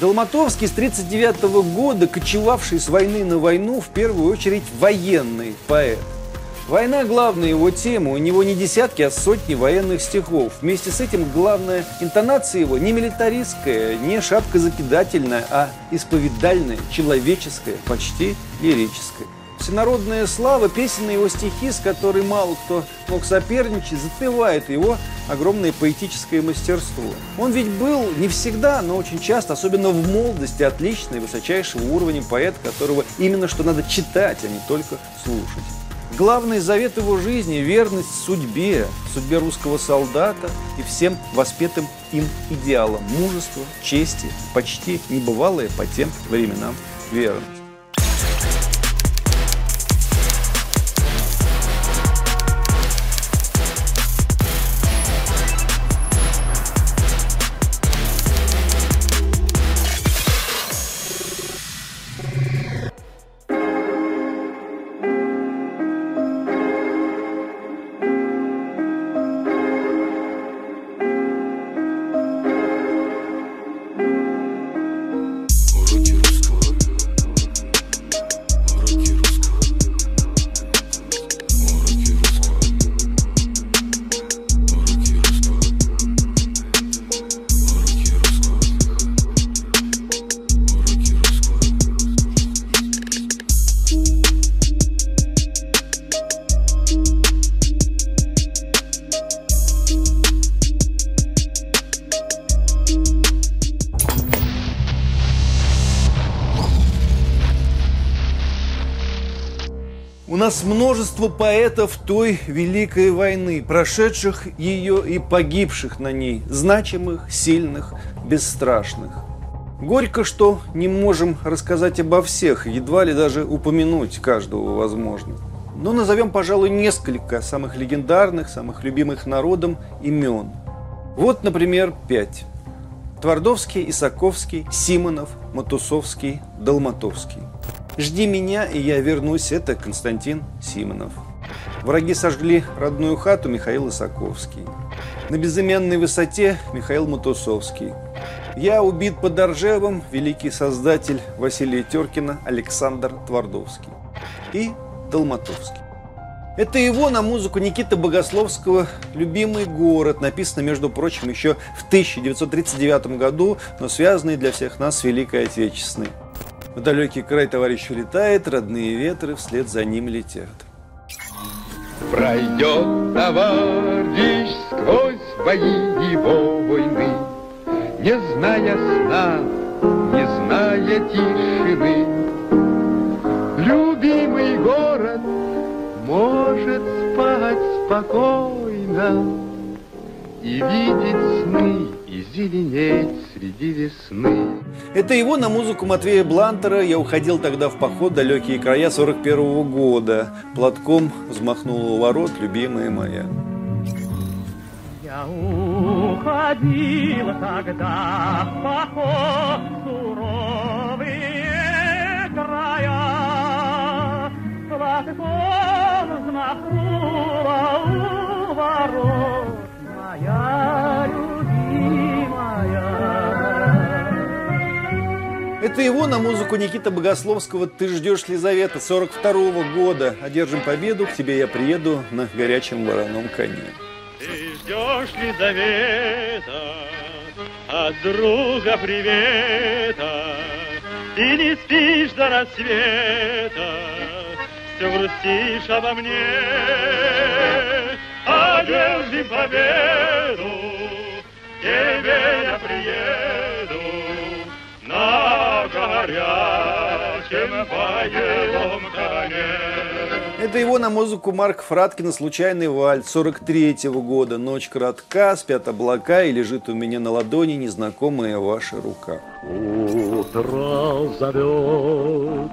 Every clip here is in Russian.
Долматовский с 1939 года, кочевавший с войны на войну, в первую очередь военный поэт. Война – главная его тема, у него не десятки, а сотни военных стихов. Вместе с этим главная интонация его не милитаристская, не шапкозакидательная, а исповедальная, человеческая, почти лирическая. Всенародная слава, песенные его стихи, с которой мало кто мог соперничать, затмевает его огромное поэтическое мастерство. Он ведь был не всегда, но очень часто, особенно в молодости, отличный, высочайшего уровня поэт, которого именно что надо читать, а не только слушать. Главный завет его жизни – верность судьбе, судьбе русского солдата и всем воспетым им идеалам мужества, чести, почти небывалая по тем временам верность. Нас множество поэтов той Великой войны, прошедших ее и погибших на ней, значимых, сильных, бесстрашных. Горько, что не можем рассказать обо всех, едва ли даже упомянуть каждого возможно. Но назовем, пожалуй, несколько самых легендарных, самых любимых народом имен. Вот, например, пять. Твардовский, Исаковский, Симонов, Матусовский, Долматовский. «Жди меня, и я вернусь» – это Константин Симонов. Враги сожгли родную хату Михаил Исаковский. На безымянной высоте Михаил Матусовский. Я убит под Оржевом, великий создатель Василия Теркина Александр Твардовский. И Долматовский. Это его на музыку Никиты Богословского «Любимый город», написано, между прочим, еще в 1939 году, но связанный для всех нас с Великой Отечественной. В далекий край товарищ улетает, родные ветры вслед за ним летят. Пройдет товарищ сквозь бои его войны, Не зная сна, не зная тишины. Любимый город может спать спокойно И видеть сны, и зеленеть среди весны. Это его на музыку Матвея Блантера «Я уходил тогда в поход далекие края 41 -го года». Платком взмахнула у ворот любимая моя. Я уходил тогда в поход суровые края, Платком взмахнула у ворот моя Это его на музыку Никита Богословского «Ты ждешь Лизавета» 42 -го года. Одержим победу, к тебе я приеду на горячем вороном коне. Ты ждешь Лизавета от друга привета И не спишь до рассвета, все грустишь обо мне. Одержим победу, к тебе я приеду на горячем боевом коне. Это его на музыку Марк Фраткина «Случайный вальс» 43-го года. Ночь коротка, спят облака, и лежит у меня на ладони незнакомая ваша рука. Утро зовет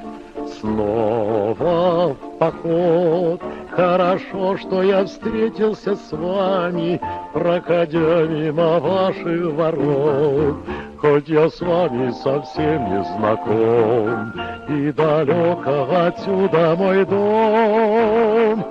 снова в поход. Хорошо, что я встретился с вами, проходя мимо ваших ворот. Хоть я с вами совсем не знаком, И далеко отсюда мой дом,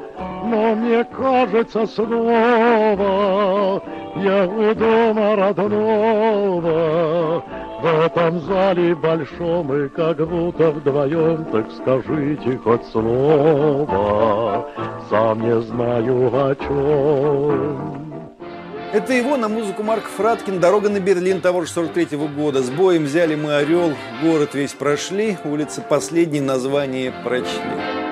Но мне кажется снова я у дома родного, В этом зале большом и как будто вдвоем, так скажите хоть слово, сам не знаю о чем. Это его на музыку Марк Фраткин. «Дорога на Берлин» того же 43 -го года. С боем взяли мы «Орел», город весь прошли, улицы последние название прочли.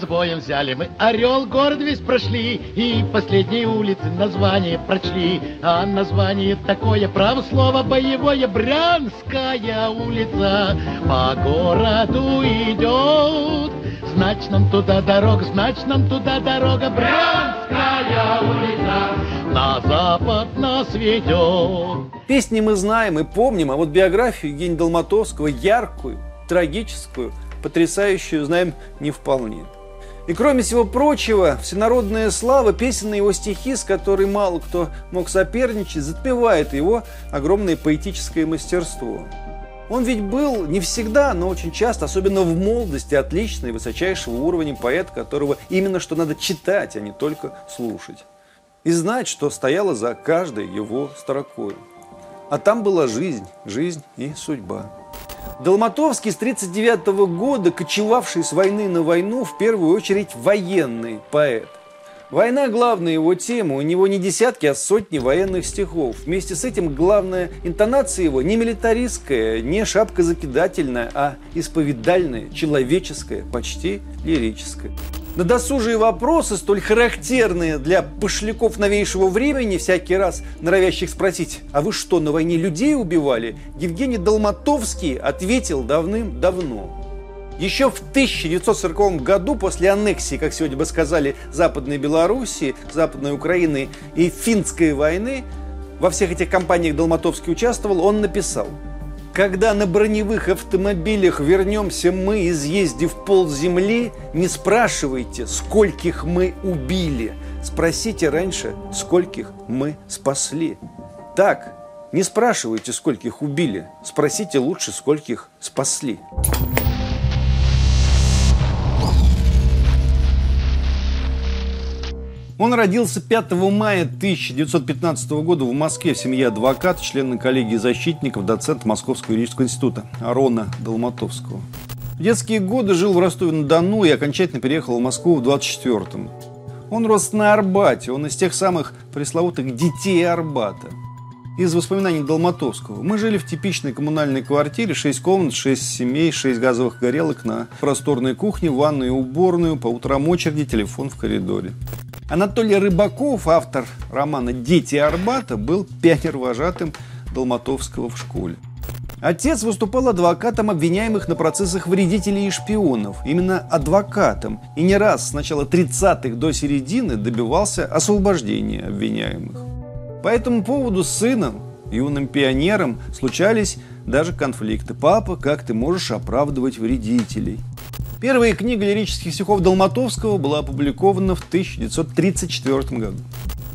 С боем взяли мы Орел, город весь прошли, И последние улицы название прочли. А название такое, право слово боевое, Брянская улица. По городу идет. Значит, нам туда дорога, значит, нам туда дорога, Брянская улица на запад нас ведет. Песни мы знаем и помним, а вот биографию Евгения Долматовского, яркую, трагическую, потрясающую, знаем не вполне. И кроме всего прочего, всенародная слава, песенные его стихи, с которой мало кто мог соперничать, затмевает его огромное поэтическое мастерство. Он ведь был не всегда, но очень часто, особенно в молодости, отличный, высочайшего уровня поэт, которого именно что надо читать, а не только слушать. И знать, что стояло за каждой его строкой. А там была жизнь, жизнь и судьба. Долматовский с 1939 года, кочевавший с войны на войну, в первую очередь военный поэт – Война – главная его тема, у него не десятки, а сотни военных стихов. Вместе с этим главная интонация его не милитаристская, не шапка-закидательная, а исповедальная, человеческая, почти лирическая. На досужие вопросы, столь характерные для пошляков новейшего времени, всякий раз норовящих спросить, а вы что, на войне людей убивали? Евгений Долматовский ответил давным-давно. Еще в 1940 году, после аннексии, как сегодня бы сказали, Западной Белоруссии, Западной Украины и Финской войны, во всех этих кампаниях Долматовский участвовал, он написал «Когда на броневых автомобилях вернемся мы, изъездив пол земли, не спрашивайте, скольких мы убили, спросите раньше, скольких мы спасли». Так, не спрашивайте, скольких убили, спросите лучше, скольких спасли. Он родился 5 мая 1915 года в Москве в семье адвоката, члена коллегии защитников, доцент Московского юридического института Арона Долматовского. В детские годы жил в Ростове-на-Дону и окончательно переехал в Москву в 24-м. Он рос на Арбате, он из тех самых пресловутых детей Арбата. Из воспоминаний Долматовского. Мы жили в типичной коммунальной квартире, 6 комнат, 6 семей, 6 газовых горелок на просторной кухне, ванную и уборную, по утрам очереди, телефон в коридоре. Анатолий Рыбаков, автор романа «Дети Арбата», был пионер-вожатым Долматовского в школе. Отец выступал адвокатом обвиняемых на процессах вредителей и шпионов. Именно адвокатом. И не раз с начала 30-х до середины добивался освобождения обвиняемых. По этому поводу с сыном, юным пионером, случались даже конфликты. «Папа, как ты можешь оправдывать вредителей?» Первая книга лирических стихов Долматовского была опубликована в 1934 году.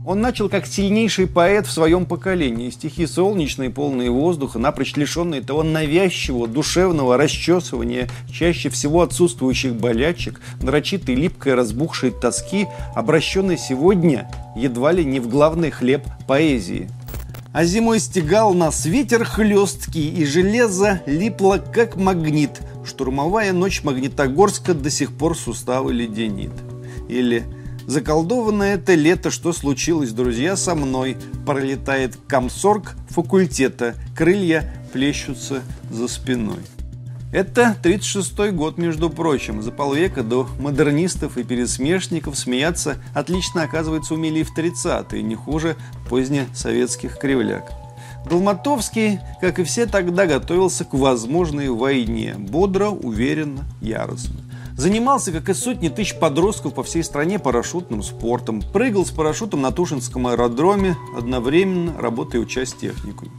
Он начал как сильнейший поэт в своем поколении. Стихи солнечные, полные воздуха, напрочь лишенные того навязчивого, душевного расчесывания, чаще всего отсутствующих болячек, нарочитой липкой разбухшей тоски, обращенной сегодня едва ли не в главный хлеб поэзии. А зимой стегал нас ветер хлесткий, и железо липло как магнит – Штурмовая ночь Магнитогорска до сих пор суставы леденит. Или Заколдованное это лето, что случилось, друзья, со мной. Пролетает комсорг факультета, крылья плещутся за спиной. Это 36-й год, между прочим. За полвека до модернистов и пересмешников смеяться отлично, оказывается, умели и в 30-е, не хуже позднесоветских кривляк. Долматовский, как и все тогда, готовился к возможной войне. Бодро, уверенно, яростно. Занимался, как и сотни тысяч подростков по всей стране, парашютным спортом. Прыгал с парашютом на Тушинском аэродроме, одновременно работая учась техникой.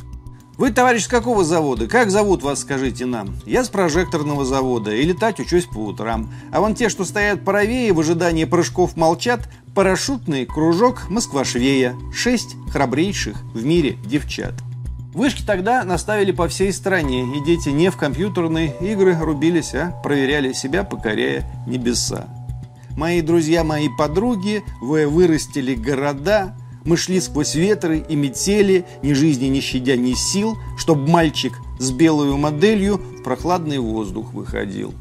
Вы, товарищ, с какого завода? Как зовут вас, скажите нам? Я с прожекторного завода и летать учусь по утрам. А вон те, что стоят правее, в ожидании прыжков молчат, парашютный кружок Москва-Швея. Шесть храбрейших в мире девчат. Вышки тогда наставили по всей стране, и дети не в компьютерные игры рубились, а проверяли себя, покоряя небеса. Мои друзья, мои подруги, вы вырастили города, Мы шли сквозь ветры и метели, ни жизни, ни щадя, ни сил, Чтоб мальчик с белой моделью в прохладный воздух выходил.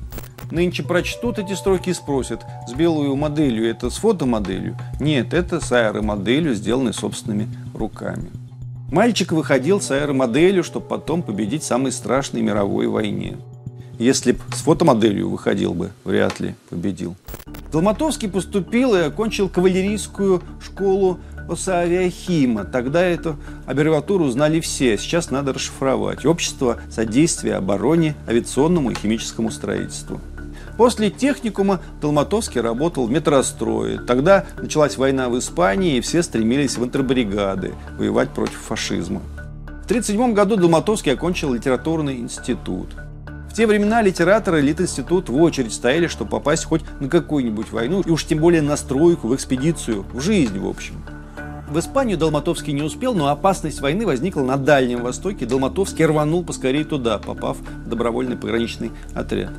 Нынче прочтут эти строки и спросят, с белую моделью это с фотомоделью? Нет, это с аэромоделью, сделанной собственными руками. Мальчик выходил с аэромоделью, чтобы потом победить в самой страшной мировой войне. Если б с фотомоделью выходил бы, вряд ли победил. Долматовский поступил и окончил кавалерийскую школу Осавиахима. Тогда эту аббревиатуру знали все, сейчас надо расшифровать. Общество содействия обороне, авиационному и химическому строительству. После техникума Долматовский работал в метрострое. Тогда началась война в Испании, и все стремились в интербригады воевать против фашизма. В 1937 году Долматовский окончил литературный институт. В те времена литераторы Литинститут в очередь стояли, чтобы попасть хоть на какую-нибудь войну, и уж тем более на стройку, в экспедицию, в жизнь, в общем. В Испанию Долматовский не успел, но опасность войны возникла на Дальнем Востоке. Долматовский рванул поскорее туда, попав в добровольный пограничный отряд.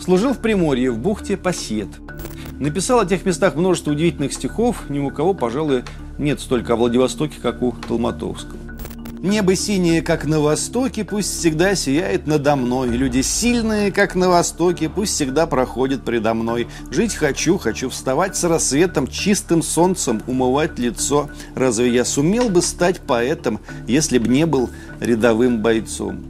Служил в Приморье, в бухте Пассет. Написал о тех местах множество удивительных стихов, ни у кого, пожалуй, нет столько о Владивостоке, как у Толматовского. Небо синее, как на востоке, пусть всегда сияет надо мной. Люди сильные, как на востоке, пусть всегда проходят предо мной. Жить хочу, хочу вставать с рассветом, чистым солнцем умывать лицо. Разве я сумел бы стать поэтом, если б не был рядовым бойцом?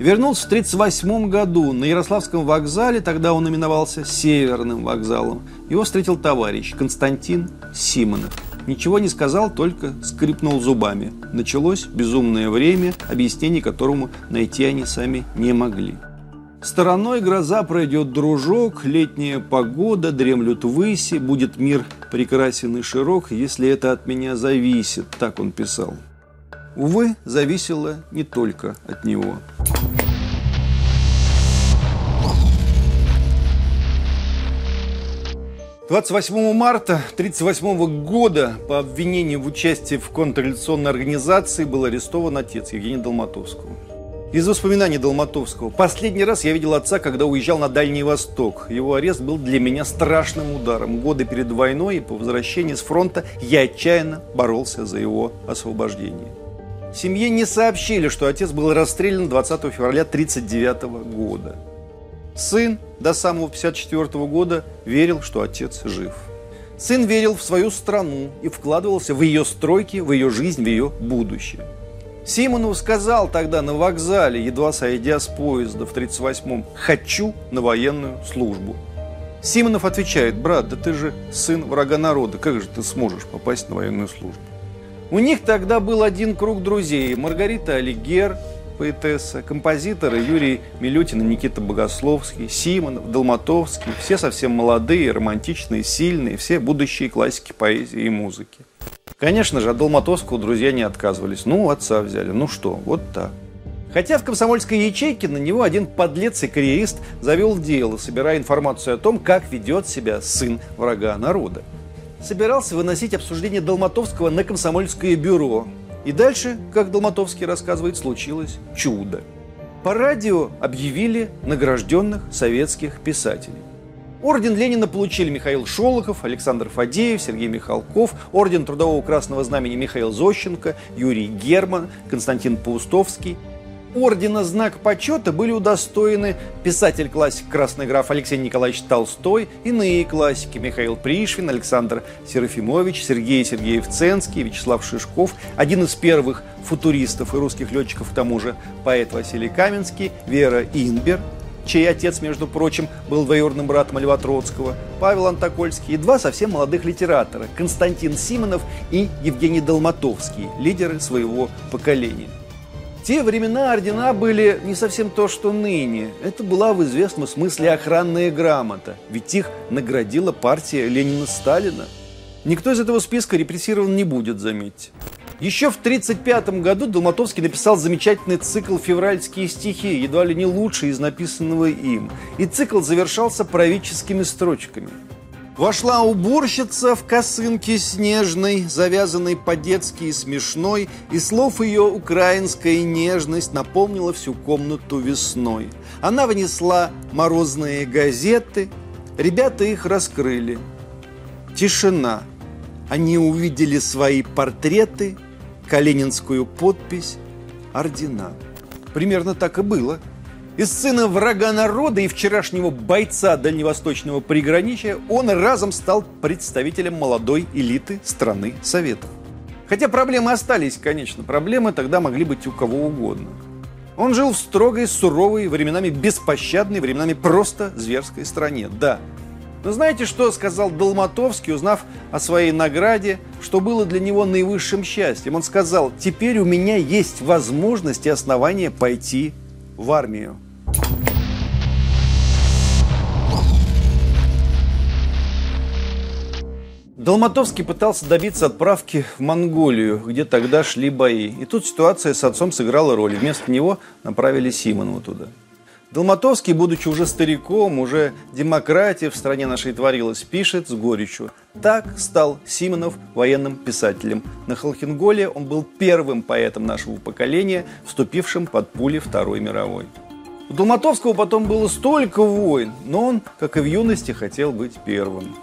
Вернулся в 1938 году на Ярославском вокзале, тогда он именовался Северным вокзалом. Его встретил товарищ Константин Симонов. Ничего не сказал, только скрипнул зубами. Началось безумное время, объяснений которому найти они сами не могли. Стороной гроза пройдет дружок, летняя погода, дремлют выси, будет мир прекрасен и широк, если это от меня зависит, так он писал. Увы, зависело не только от него. 28 марта 1938 года по обвинению в участии в контрреволюционной организации был арестован отец Евгения Долматовского. Из воспоминаний Долматовского. Последний раз я видел отца, когда уезжал на Дальний Восток. Его арест был для меня страшным ударом. Годы перед войной и по возвращении с фронта я отчаянно боролся за его освобождение. Семье не сообщили, что отец был расстрелян 20 февраля 1939 года. Сын до самого 1954 года верил, что отец жив. Сын верил в свою страну и вкладывался в ее стройки, в ее жизнь, в ее будущее. Симонов сказал тогда на вокзале, едва сойдя с поезда в 38-м, «Хочу на военную службу». Симонов отвечает, брат, да ты же сын врага народа, как же ты сможешь попасть на военную службу? У них тогда был один круг друзей. Маргарита Алигер, поэтесса, композиторы Юрий Милютин и Никита Богословский, Симонов, Долматовский, все совсем молодые, романтичные, сильные, все будущие классики поэзии и музыки. Конечно же, от Долматовского друзья не отказывались. Ну, отца взяли, ну что, вот так. Хотя в комсомольской ячейке на него один подлец и карьерист завел дело, собирая информацию о том, как ведет себя сын врага народа. Собирался выносить обсуждение Долматовского на комсомольское бюро, и дальше, как Долматовский рассказывает, случилось чудо. По радио объявили награжденных советских писателей. Орден Ленина получили Михаил Шолохов, Александр Фадеев, Сергей Михалков, Орден Трудового Красного Знамени Михаил Зощенко, Юрий Герман, Константин Паустовский – ордена «Знак почета» были удостоены писатель-классик «Красный граф» Алексей Николаевич Толстой, иные классики Михаил Пришвин, Александр Серафимович, Сергей Сергеев Ценский, Вячеслав Шишков, один из первых футуристов и русских летчиков, к тому же поэт Василий Каменский, Вера Инбер, чей отец, между прочим, был двоюродным братом Льва Троцкого, Павел Антокольский и два совсем молодых литератора – Константин Симонов и Евгений Долматовский, лидеры своего поколения те времена ордена были не совсем то, что ныне. Это была в известном смысле охранная грамота, ведь их наградила партия Ленина-Сталина. Никто из этого списка репрессирован не будет, заметьте. Еще в 1935 году Долматовский написал замечательный цикл «Февральские стихи», едва ли не лучший из написанного им. И цикл завершался правительскими строчками – Вошла уборщица в косынке снежной, завязанной по-детски и смешной, и слов ее украинская нежность наполнила всю комнату весной. Она внесла морозные газеты, ребята их раскрыли. Тишина. они увидели свои портреты, калининскую подпись, ордена. Примерно так и было. Из сына врага народа и вчерашнего бойца дальневосточного приграничия он разом стал представителем молодой элиты страны Советов. Хотя проблемы остались, конечно, проблемы тогда могли быть у кого угодно. Он жил в строгой, суровой, временами беспощадной, временами просто зверской стране. Да, но знаете, что сказал Долматовский, узнав о своей награде, что было для него наивысшим счастьем? Он сказал, теперь у меня есть возможность и основания пойти в армию. Долматовский пытался добиться отправки в Монголию, где тогда шли бои. И тут ситуация с отцом сыграла роль. Вместо него направили Симонова туда. Долматовский, будучи уже стариком, уже демократия в стране нашей творилась, пишет с горечью. Так стал Симонов военным писателем. На Холхенголе он был первым поэтом нашего поколения, вступившим под пули Второй мировой. У Долматовского потом было столько войн, но он, как и в юности, хотел быть первым.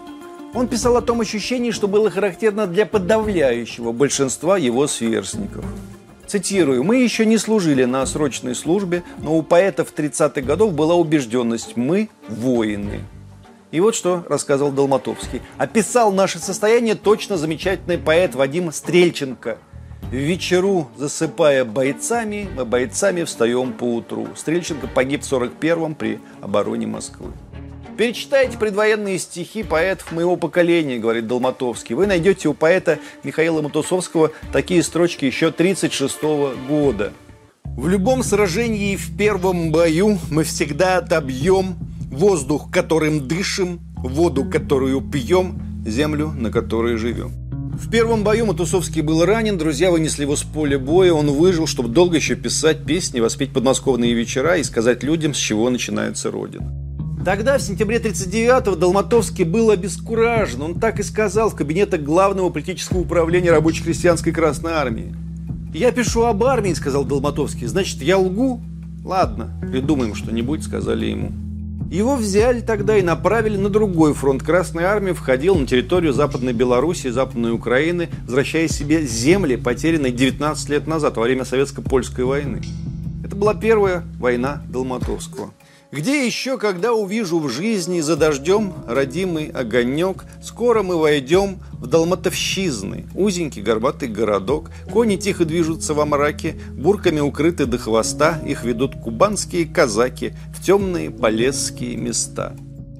Он писал о том ощущении, что было характерно для подавляющего большинства его сверстников – Цитирую, «Мы еще не служили на срочной службе, но у поэтов 30-х годов была убежденность – мы воины». И вот что рассказывал Долматовский. Описал наше состояние точно замечательный поэт Вадим Стрельченко. В вечеру, засыпая бойцами, мы бойцами встаем по утру. Стрельченко погиб в 41-м при обороне Москвы. Перечитайте предвоенные стихи поэтов моего поколения, говорит Долматовский. Вы найдете у поэта Михаила Матусовского такие строчки еще 36 года. В любом сражении и в первом бою мы всегда отобьем воздух, которым дышим, воду, которую пьем, землю, на которой живем. В первом бою Матусовский был ранен, друзья вынесли его с поля боя, он выжил, чтобы долго еще писать песни, воспеть подмосковные вечера и сказать людям, с чего начинается Родина. Тогда, в сентябре 1939-го, Долматовский был обескуражен. Он так и сказал в кабинетах Главного политического управления рабоче-крестьянской Красной Армии. «Я пишу об армии», — сказал Долматовский. «Значит, я лгу?» «Ладно, придумаем что-нибудь», — сказали ему. Его взяли тогда и направили на другой фронт. Красная армия входила на территорию Западной Белоруссии, Западной Украины, возвращая себе земли, потерянные 19 лет назад, во время Советско-Польской войны. Это была первая война Долматовского. Где еще, когда увижу в жизни за дождем родимый огонек, скоро мы войдем в Долматовщизны, узенький горбатый городок, кони тихо движутся во мраке, бурками укрыты до хвоста, их ведут кубанские казаки в темные полесские места.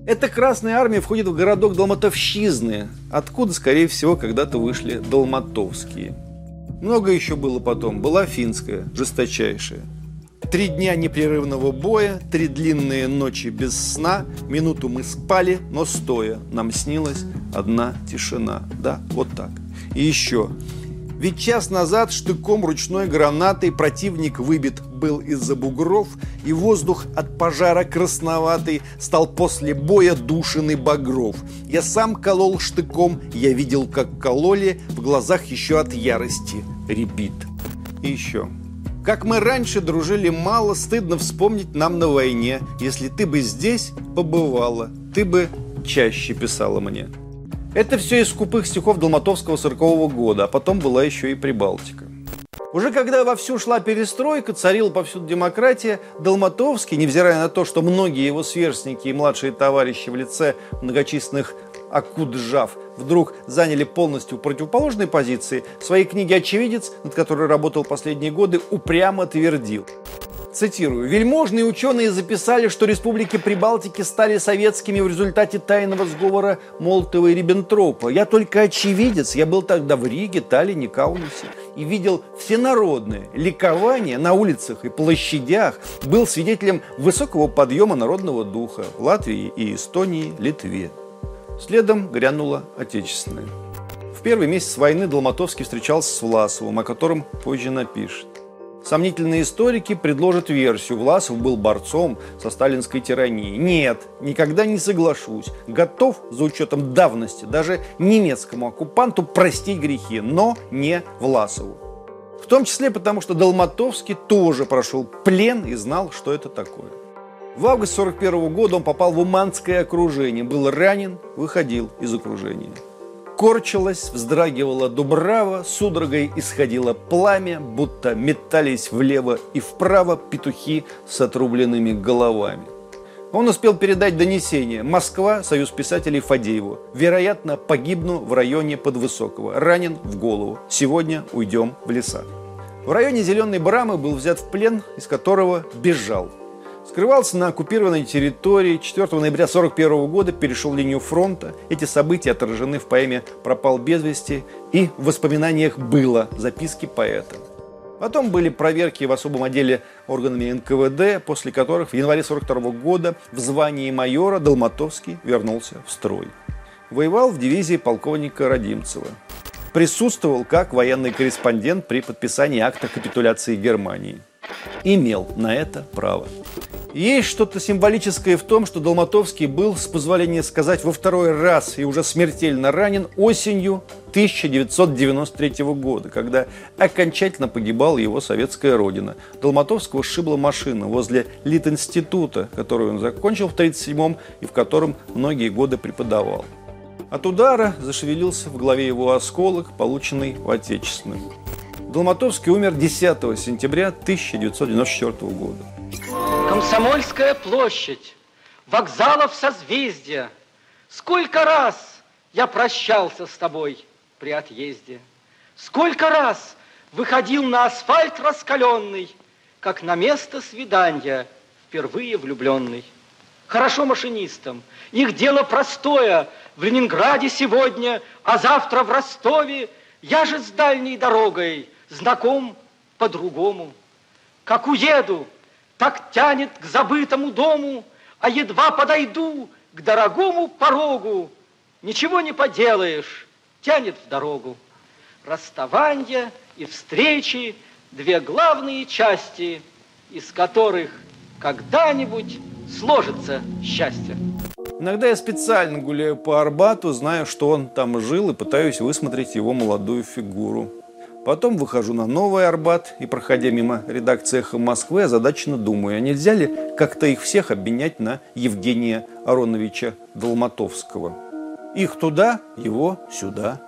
Эта Красная Армия входит в городок Долматовщизны, откуда, скорее всего, когда-то вышли Долматовские. Много еще было потом. Была финская, жесточайшая. Три дня непрерывного боя, три длинные ночи без сна, минуту мы спали, но стоя, нам снилась одна тишина. Да, вот так. И еще. Ведь час назад штыком ручной гранатой противник выбит был из-за бугров, и воздух от пожара красноватый стал после боя душеный багров. Я сам колол штыком, я видел, как кололи, в глазах еще от ярости ребит. И еще. Как мы раньше дружили мало, стыдно вспомнить нам на войне. Если ты бы здесь побывала, ты бы чаще писала мне. Это все из скупых стихов Долматовского 40-го года, а потом была еще и Прибалтика. Уже когда вовсю шла перестройка, царила повсюду демократия, Долматовский, невзирая на то, что многие его сверстники и младшие товарищи в лице многочисленных Акуджав вдруг заняли полностью противоположные позиции, в своей книге «Очевидец», над которой работал последние годы, упрямо твердил. Цитирую. «Вельможные ученые записали, что республики Прибалтики стали советскими в результате тайного сговора Молотова и Риббентропа. Я только очевидец. Я был тогда в Риге, Таллине, Каунасе и видел всенародное ликование на улицах и площадях, был свидетелем высокого подъема народного духа в Латвии и Эстонии, Литве. Следом грянула отечественная. В первый месяц войны Долматовский встречался с Власовым, о котором позже напишет. Сомнительные историки предложат версию. Власов был борцом со сталинской тиранией. Нет, никогда не соглашусь. Готов, за учетом давности, даже немецкому оккупанту простить грехи, но не Власову. В том числе потому, что Долматовский тоже прошел плен и знал, что это такое. В августе 1941 года он попал в Уманское окружение, был ранен, выходил из окружения. корчилась, вздрагивала дубрава, судорогой исходило пламя, будто метались влево и вправо петухи с отрубленными головами. Он успел передать донесение. Москва, Союз писателей Фадееву. Вероятно, погибну в районе Подвысокого. Ранен в голову. Сегодня уйдем в леса. В районе Зеленой Брамы был взят в плен, из которого бежал. Скрывался на оккупированной территории. 4 ноября 1941 года перешел линию фронта. Эти события отражены в поэме «Пропал без вести» и в воспоминаниях «Было» записки поэта. Потом были проверки в особом отделе органами НКВД, после которых в январе 1942 года в звании майора Долматовский вернулся в строй. Воевал в дивизии полковника Родимцева. Присутствовал как военный корреспондент при подписании акта капитуляции Германии. Имел на это право. Есть что-то символическое в том, что Долматовский был, с позволения сказать, во второй раз и уже смертельно ранен осенью 1993 года, когда окончательно погибала его советская родина. Долматовского сшибла машина возле Литинститута, которую он закончил в 1937 и в котором многие годы преподавал. От удара зашевелился в голове его осколок, полученный в Отечественном. Долматовский умер 10 сентября 1994 года. Комсомольская площадь, вокзалов созвездия. Сколько раз я прощался с тобой при отъезде. Сколько раз выходил на асфальт раскаленный, как на место свидания впервые влюбленный. Хорошо машинистам, их дело простое, в Ленинграде сегодня, а завтра в Ростове. Я же с дальней дорогой знаком по-другому. Как уеду, так тянет к забытому дому, а едва подойду к дорогому порогу, ничего не поделаешь, тянет в дорогу. Расставание и встречи – две главные части, из которых когда-нибудь сложится счастье. Иногда я специально гуляю по Арбату, знаю, что он там жил, и пытаюсь высмотреть его молодую фигуру. Потом выхожу на Новый Арбат и, проходя мимо редакции «Эхо Москвы», озадаченно думаю, а нельзя ли как-то их всех обменять на Евгения Ароновича Долматовского? Их туда, его сюда.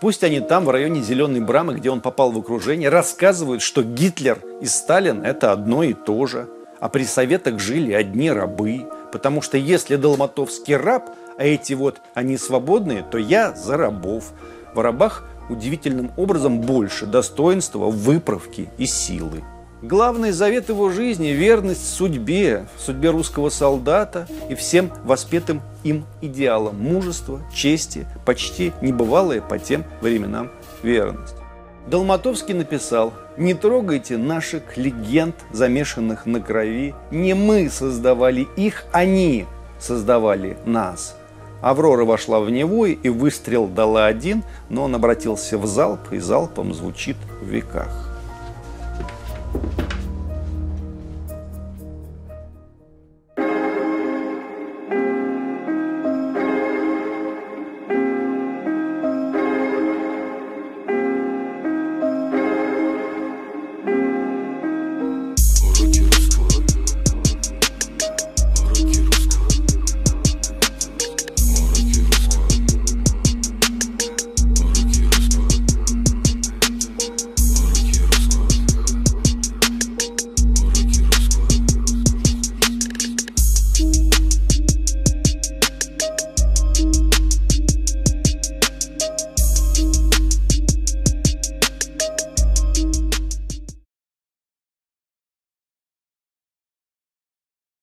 Пусть они там, в районе Зеленой Брамы, где он попал в окружение, рассказывают, что Гитлер и Сталин – это одно и то же. А при советах жили одни рабы. Потому что если Долматовский раб, а эти вот они свободные, то я за рабов. В рабах удивительным образом больше достоинства, выправки и силы. Главный завет его жизни – верность судьбе, судьбе русского солдата и всем воспетым им идеалам мужества, чести, почти небывалая по тем временам верность. Долматовский написал «Не трогайте наших легенд, замешанных на крови. Не мы создавали их, они создавали нас». Аврора вошла в него и выстрел дала один, но он обратился в залп, и залпом звучит в веках. thank you